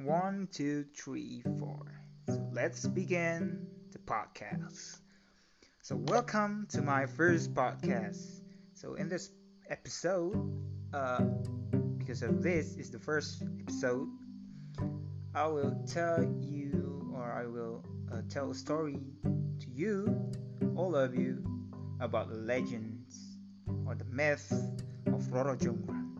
One, two, three, four. So let's begin the podcast. So, welcome to my first podcast. So, in this episode, uh, because of this is the first episode, I will tell you, or I will uh, tell a story to you, all of you, about the legends or the myth of Roro Jonggrang.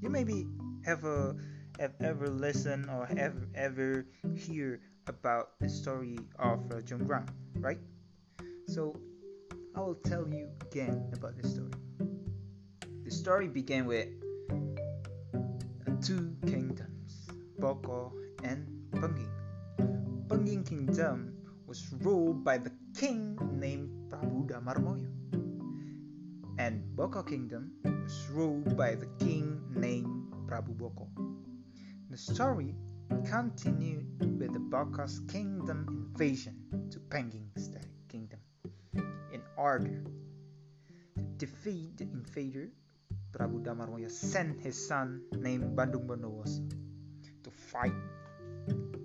You maybe ever have ever listened or have ever hear about the story of uh, Jonggrang, right? So I will tell you again about the story. The story began with uh, two kingdoms, Boko and Pengging. Pengging kingdom was ruled by the king named Prabu Damarmoyo. And Boko kingdom was ruled by the king named Prabu Boko. The story continued with the Boko's kingdom invasion to Pengging's kingdom in order to defeat the invader. Prabu Damarmoyo sent his son named Bandung Bondowoso to fight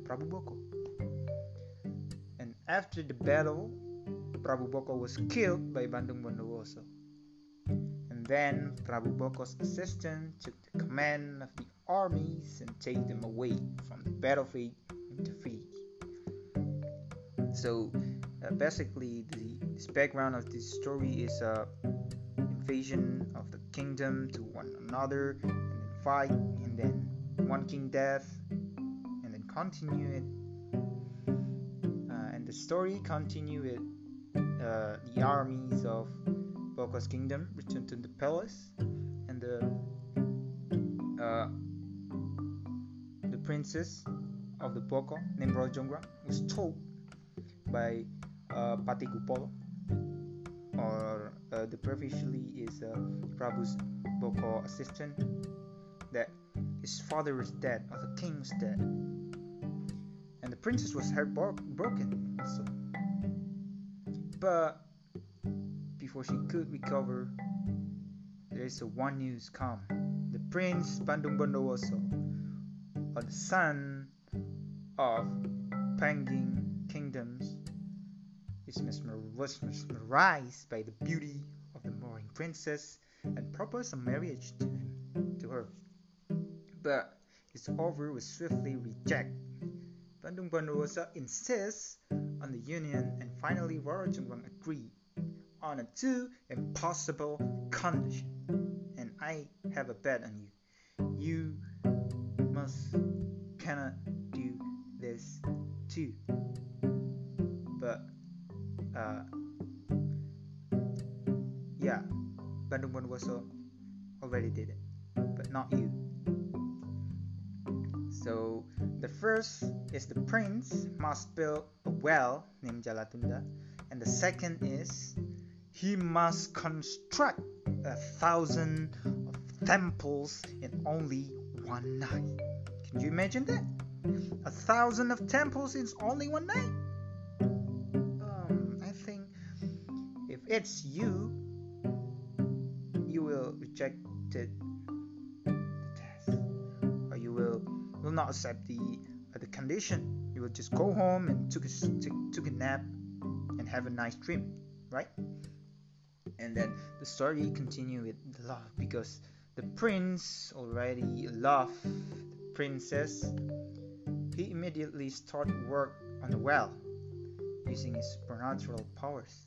Prabu Boko. And after the battle, Prabu Boko was killed by Bandung Bondowoso. And then Prabu Boko's assistant took the command of the armies and take them away from the battlefield in defeat. So uh, basically, the background of this story is a uh, invasion of the kingdom to one another, and then fight, and then one king death, and then continue it. Uh, and the story continue with uh, the armies of Boko's kingdom return to the palace, and the uh, the princess of the Boko named Rojonggrang was told by uh, Patih Gupolo, or uh, the previously is uh, Prabu's Boko assistant, that his father was dead, or the king was dead, and the princess was heartbroken also. But before she could recover, there is a one news come. The prince Bandung Bondowoso, or the son of Pengging kingdoms, is was mesmerized by the beauty of the mourning princess and proposed a marriage to him, to her. But his offer was swiftly rejected. Bandung Bondowoso insists on the union, and finally Roro Jonggrang agreed on a two impossible condition. And I have a bet on you. You must cannot do this too. But uh yeah, Bandung Bondowoso already did it, but not you. So the first is the prince must build a well named Jalatunda, and the second is he must construct a thousand of temples in only one night. Can you imagine that? A thousand of temples in only one night? Um, I think if it's you, you will reject it, the test, or you will will not accept the uh, the condition. You will just go home and took a took, a nap and have a nice dream, right? And then the story continue with love because the prince already loved princess. He immediately started work on the well using his supernatural powers.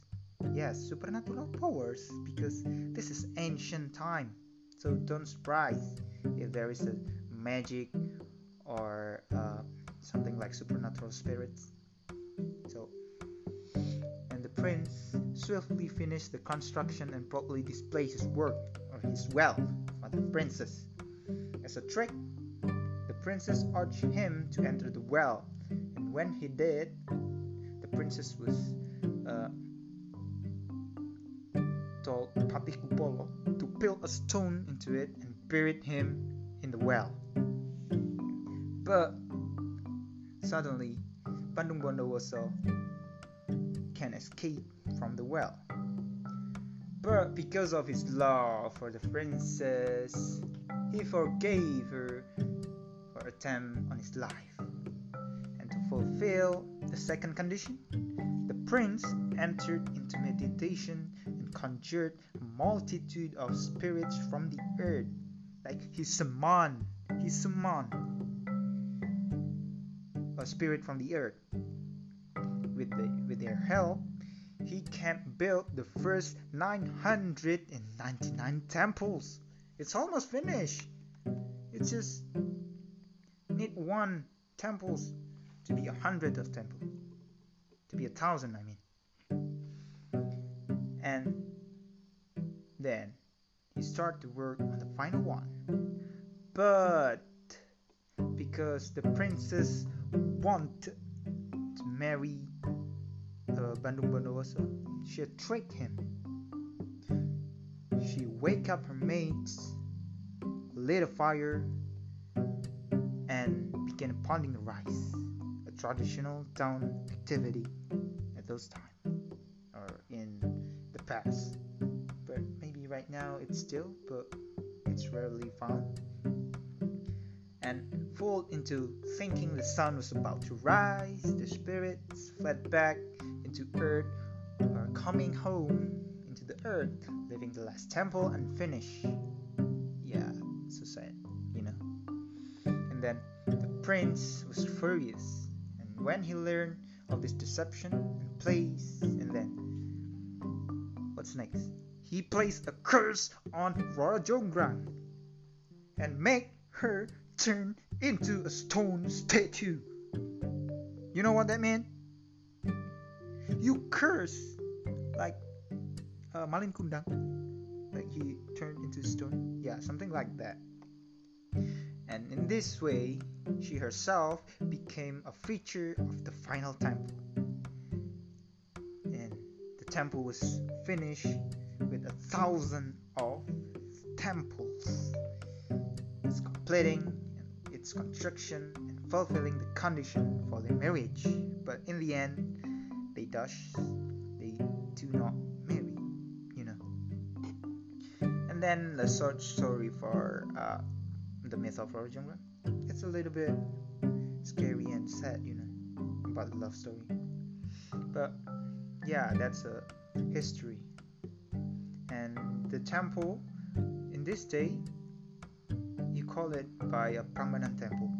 Yes, supernatural powers because this is ancient time. So don't surprise if there is a magic or uh, something like supernatural spirits. So, and the prince swiftly finished the construction and proudly displayed his work or his wealth for the princess. As a trick, princess urged him to enter the well, and when he did, the princess was uh, told Patih Gupolo to peel a stone into it and buried him in the well. But suddenly, Bandung Bondowoso can escape from the well. But because of his love for the princess, he forgave her or attempt on his life. And to fulfill the second condition, the prince entered into meditation and conjured a multitude of spirits from the earth, like he summoned, he summoned a spirit from the earth. With, the, with their help, he can build the first 999 temples. It's almost finished. It's just need one temples to be a hundred of temple. To be a thousand, I mean. And then he start to work on the final one. But because the princess want to marry uh, Bandung Bondowoso, she tricked him. She wake up her mates, lit a fire, and began pounding rice, a traditional town activity at those times or in the past. But maybe right now it's still, but it's rarely found. And fooled into thinking the sun was about to rise, the spirits fled back into earth are coming home into the earth, leaving the last temple unfinished. Yeah, so sad. And then the prince was furious, and when he learned of this deception and place, and then what's next? He placed a curse on Rara Jonggrang and make her turn into a stone statue. You know what that meant? you curse like uh, Malin Kundang, like he turned into stone. Yeah, something like that. And in this way, she herself became a feature of the final temple. And the temple was finished with a thousand of temples. It's completing its construction and fulfilling the condition for their marriage. But in the end, they dash they do not marry you know and then the short story for uh, the myth of Rara it's a little bit scary and sad you know about the love story. But yeah that's a history. And the temple in this day you call it by a Prambanan temple.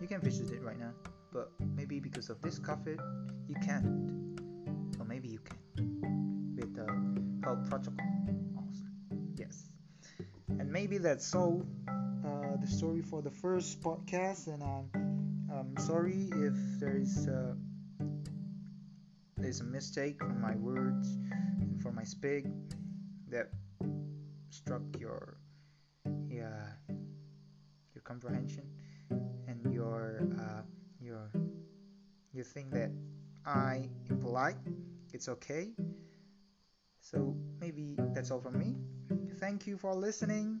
You can visit it right now but maybe because of this COVID you can't. Or maybe you can with the health protocol. Yes. And maybe that's all story for the first podcast and um, i'm sorry if there's uh, there's a mistake from my words and for my speak that struck your yeah your comprehension and your uh, your you think that I impolite it's okay. So maybe that's all from me. Thank you for listening